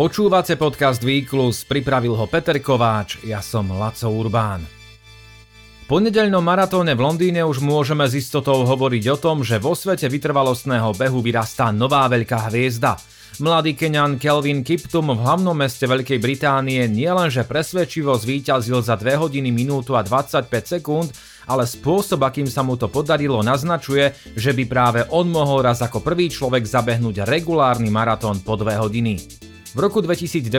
Počúvate podcast Výklus, pripravil ho Peter Kováč, ja som Laco Urbán. Po nedeľnom maratóne v Londýne už môžeme s istotou hovoriť o tom, že vo svete vytrvalostného behu vyrastá nová veľká hviezda. Mladý Keňan Kelvin Kiptum v hlavnom meste Veľkej Británie nielenže presvedčivo zvíťazil za 2 hodiny minútu a 25 sekúnd, ale spôsob, akým sa mu to podarilo, naznačuje, že by práve on mohol raz ako prvý človek zabehnúť regulárny maratón po 2 hodiny. V roku 2019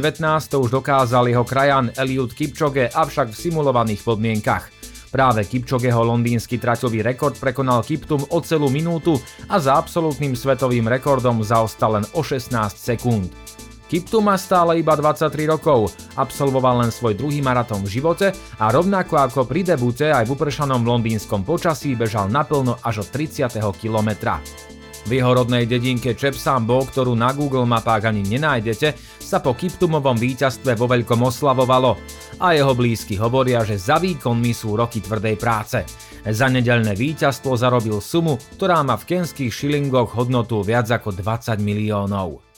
to už dokázal jeho krajan Eliud Kipchoge, avšak v simulovaných podmienkach. Práve Kipchogeho londýnsky traťový rekord prekonal Kiptum o celú minútu a za absolútnym svetovým rekordom zaostal len o 16 sekúnd. Kiptum má stále iba 23 rokov, absolvoval len svoj druhý maratón v živote a rovnako ako pri debute aj v upršanom londýnskom počasí bežal naplno až od 30. kilometra. V jeho rodnej dedinke Čepsambo, ktorú na Google mapách ani nenájdete, sa po Kiptumovom víťazstve vo veľkom oslavovalo a jeho blízky hovoria, že za výkonmi sú roky tvrdej práce. Za nedelné víťazstvo zarobil sumu, ktorá má v kenských šilingoch hodnotu viac ako 20 miliónov.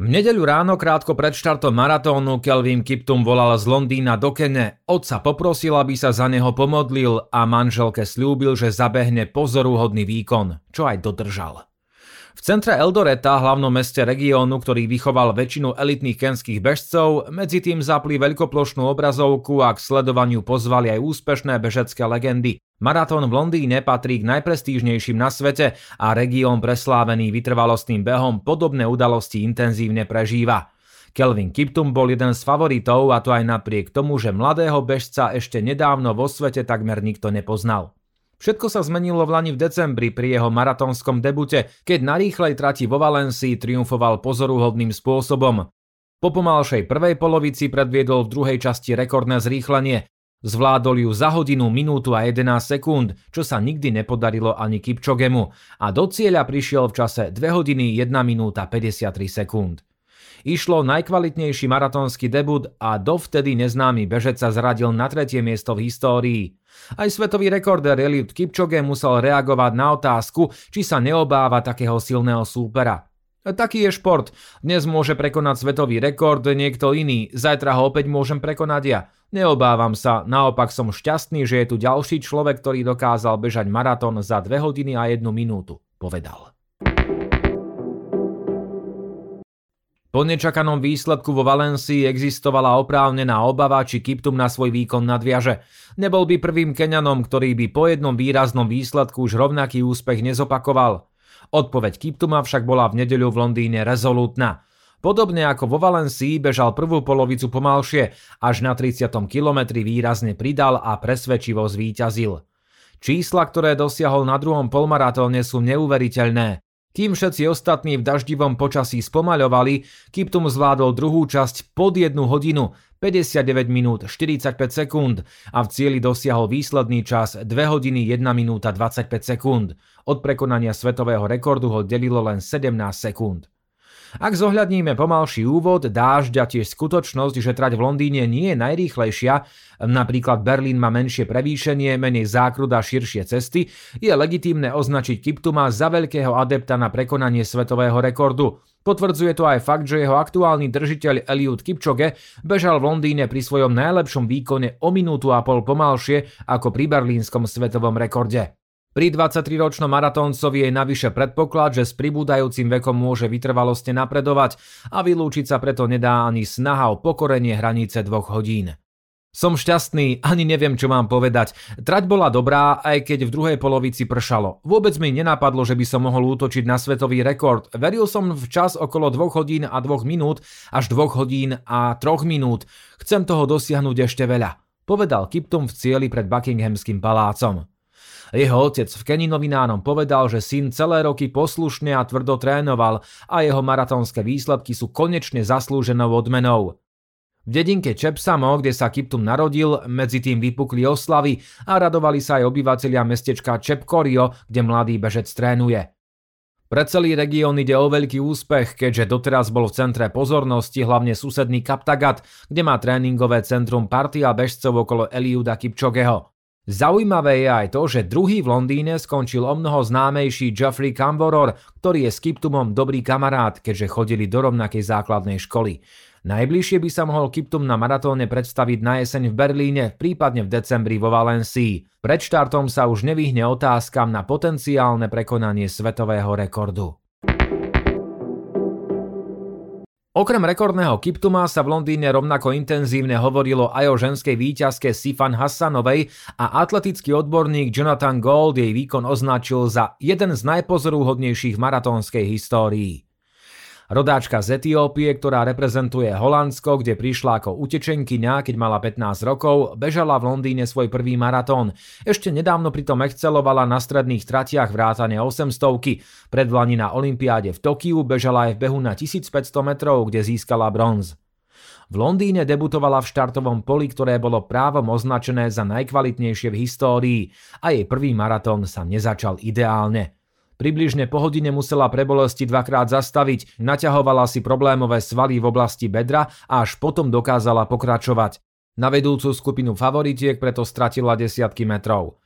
V nedeľu ráno krátko pred štartom maratónu Kelvin Kiptum volal z Londýna do Kene. Otca poprosil, aby sa za neho pomodlil a manželke slúbil, že zabehne pozoruhodný výkon, čo aj dodržal. V centre Eldoreta, hlavnom meste regiónu, ktorý vychoval väčšinu elitných kenských bežcov, medzi tým zapli veľkoplošnú obrazovku a k sledovaniu pozvali aj úspešné bežecké legendy. Maratón v Londýne patrí k najprestížnejším na svete a región preslávený vytrvalostným behom podobné udalosti intenzívne prežíva. Kelvin Kiptum bol jeden z favoritov a to aj napriek tomu, že mladého bežca ešte nedávno vo svete takmer nikto nepoznal. Všetko sa zmenilo v Lani v decembri pri jeho maratónskom debute, keď na rýchlej trati vo Valencii triumfoval pozoruhodným spôsobom. Po pomalšej prvej polovici predviedol v druhej časti rekordné zrýchlenie. Zvládol ju za hodinu, minútu a 11 sekúnd, čo sa nikdy nepodarilo ani Kipčogemu a do cieľa prišiel v čase 2 hodiny 1 minúta 53 sekúnd. Išlo najkvalitnejší maratónsky debut a dovtedy neznámy bežec sa zradil na tretie miesto v histórii. Aj svetový rekorder Eliud Kipchoge musel reagovať na otázku, či sa neobáva takého silného súpera. Taký je šport. Dnes môže prekonať svetový rekord niekto iný, zajtra ho opäť môžem prekonať ja. Neobávam sa, naopak som šťastný, že je tu ďalší človek, ktorý dokázal bežať maratón za 2 hodiny a 1 minútu, povedal. Po nečakanom výsledku vo Valencii existovala oprávnená obava, či Kiptum na svoj výkon nadviaže. Nebol by prvým Keňanom, ktorý by po jednom výraznom výsledku už rovnaký úspech nezopakoval. Odpoveď Kiptuma však bola v nedeľu v Londýne rezolútna. Podobne ako vo Valencii bežal prvú polovicu pomalšie, až na 30. kilometri výrazne pridal a presvedčivo zvíťazil. Čísla, ktoré dosiahol na druhom polmaratóne sú neuveriteľné. Kým všetci ostatní v daždivom počasí spomaľovali, Kiptum zvládol druhú časť pod 1 hodinu, 59 minút 45 sekúnd a v cieli dosiahol výsledný čas 2 hodiny 1 minúta 25 sekúnd. Od prekonania svetového rekordu ho delilo len 17 sekúnd. Ak zohľadníme pomalší úvod, dážď a tiež skutočnosť, že trať v Londýne nie je najrýchlejšia, napríklad Berlín má menšie prevýšenie, menej zákrut a širšie cesty, je legitímne označiť Kiptuma za veľkého adepta na prekonanie svetového rekordu. Potvrdzuje to aj fakt, že jeho aktuálny držiteľ Eliud Kipchoge bežal v Londýne pri svojom najlepšom výkone o minútu a pol pomalšie ako pri berlínskom svetovom rekorde. Pri 23-ročnom maratóncovi je navyše predpoklad, že s pribúdajúcim vekom môže vytrvalostne napredovať a vylúčiť sa preto nedá ani snaha o pokorenie hranice dvoch hodín. Som šťastný, ani neviem, čo mám povedať. Trať bola dobrá, aj keď v druhej polovici pršalo. Vôbec mi nenapadlo, že by som mohol útočiť na svetový rekord. Veril som v čas okolo 2 hodín a 2 minút až 2 hodín a 3 minút. Chcem toho dosiahnuť ešte veľa. Povedal Kiptum v cieli pred Buckinghamským palácom. Jeho otec v Kenny novinárom povedal, že syn celé roky poslušne a tvrdo trénoval a jeho maratónske výsledky sú konečne zaslúženou odmenou. V dedinke Čepsamo, kde sa Kiptum narodil, medzi tým vypukli oslavy a radovali sa aj obyvatelia mestečka Čepkorio, kde mladý bežec trénuje. Pre celý región ide o veľký úspech, keďže doteraz bol v centre pozornosti hlavne susedný Kaptagat, kde má tréningové centrum partia bežcov okolo Eliuda Kipčogeho. Zaujímavé je aj to, že druhý v Londýne skončil o mnoho známejší Geoffrey Camboror, ktorý je s Kiptumom dobrý kamarát, keďže chodili do rovnakej základnej školy. Najbližšie by sa mohol Kiptum na maratóne predstaviť na jeseň v Berlíne, prípadne v decembri vo Valencii. Pred štartom sa už nevyhne otázkam na potenciálne prekonanie svetového rekordu. Okrem rekordného Kiptuma sa v Londýne rovnako intenzívne hovorilo aj o ženskej výťazke Sifan Hassanovej a atletický odborník Jonathan Gold jej výkon označil za jeden z najpozorúhodnejších maratónskej histórií. Rodáčka z Etiópie, ktorá reprezentuje Holandsko, kde prišla ako utečenkyňa, keď mala 15 rokov, bežala v Londýne svoj prvý maratón. Ešte nedávno pritom excelovala na stredných tratiach vrátane 800 Predvlani na Olympiáde v Tokiu bežala aj v behu na 1500 metrov, kde získala bronz. V Londýne debutovala v štartovom poli, ktoré bolo právom označené za najkvalitnejšie v histórii a jej prvý maratón sa nezačal ideálne. Približne po hodine musela pre bolesti dvakrát zastaviť, naťahovala si problémové svaly v oblasti bedra a až potom dokázala pokračovať. Na vedúcu skupinu favoritiek preto stratila desiatky metrov.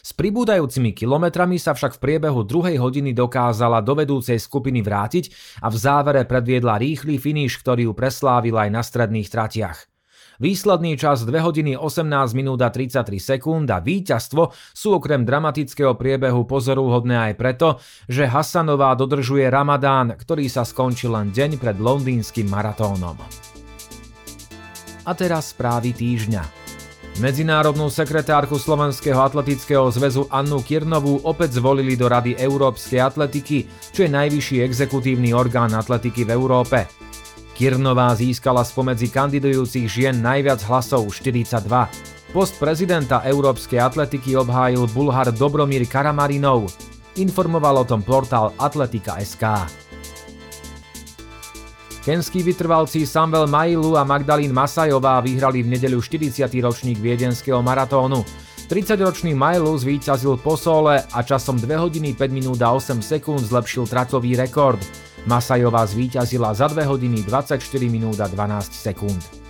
S pribúdajúcimi kilometrami sa však v priebehu druhej hodiny dokázala do vedúcej skupiny vrátiť a v závere predviedla rýchly finish, ktorý ju preslávil aj na stredných tratiach. Výsledný čas 2 hodiny 18 minút a 33 sekúnd a víťazstvo sú okrem dramatického priebehu pozorúhodné aj preto, že Hasanová dodržuje Ramadán, ktorý sa skončil len deň pred londýnskym maratónom. A teraz správy týždňa. Medzinárodnú sekretárku Slovenského atletického zväzu Annu Kirnovú opäť zvolili do Rady Európskej atletiky, čo je najvyšší exekutívny orgán atletiky v Európe. Kirnová získala spomedzi kandidujúcich žien najviac hlasov 42. Post prezidenta Európskej atletiky obhájil Bulhar Dobromír Karamarinov. Informoval o tom portál Atletika.sk. Kenskí vytrvalci Samuel Mailu a Magdalín Masajová vyhrali v nedeľu 40. ročník viedenského maratónu. 30-ročný Mailu zvíťazil po sole a časom 2 hodiny 5 minút a 8 sekúnd zlepšil tratový rekord. Masajová zvíťazila za 2 hodiny 24 minút a 12 sekúnd.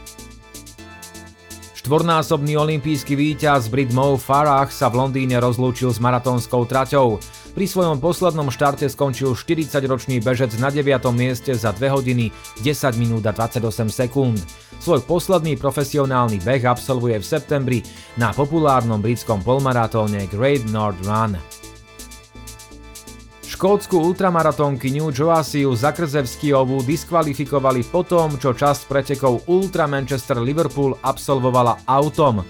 Štvornásobný olimpijský víťaz Brit Mo Farah sa v Londýne rozlúčil s maratónskou traťou. Pri svojom poslednom štarte skončil 40-ročný bežec na 9. mieste za 2 hodiny 10 minút a 28 sekúnd. Svoj posledný profesionálny beh absolvuje v septembri na populárnom britskom polmaratóne Great North Run. Škótsku ultramaratónkyňu Joasiu Zakrzevskiovú diskvalifikovali po tom, čo časť pretekov Ultra Manchester Liverpool absolvovala autom.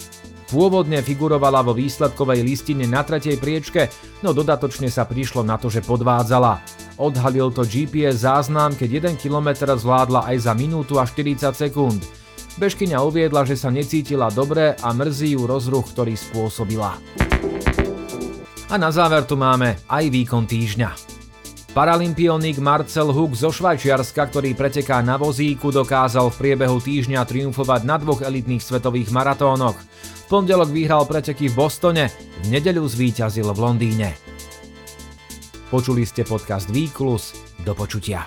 Pôvodne figurovala vo výsledkovej listine na tretej priečke, no dodatočne sa prišlo na to, že podvádzala. Odhalil to GPS záznam, keď 1 km zvládla aj za minútu a 40 sekúnd. Bežkyňa uviedla, že sa necítila dobre a mrzí ju rozruch, ktorý spôsobila. A na záver tu máme aj výkon týždňa. Paralympionik Marcel Hug zo Švajčiarska, ktorý preteká na vozíku, dokázal v priebehu týždňa triumfovať na dvoch elitných svetových maratónoch. V pondelok vyhral preteky v Bostone, v nedeľu zvíťazil v Londýne. Počuli ste podcast Výklus, do počutia.